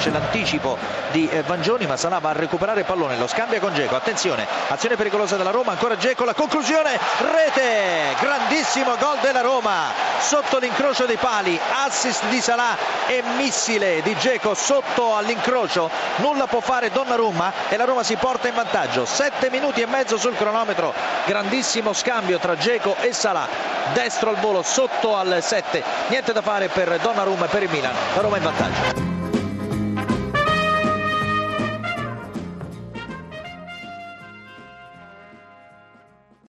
c'è l'anticipo di eh, Vangioni ma Salah va a recuperare il pallone. Lo scambia con Geco attenzione azione pericolosa della Roma. Ancora Geco la conclusione rete! Grandissimo gol della Roma sotto l'incrocio dei pali. Assist di Salah e missile di Geco sotto all'incrocio. Nulla può fare Donnarumma e la Roma si porta in vantaggio. 7 minuti e mezzo sul cronometro. Grandissimo scambio tra Geco e Salah. Destro al volo sotto al 7 niente da fare per Donnarumma e per il Milan. La Roma in vantaggio.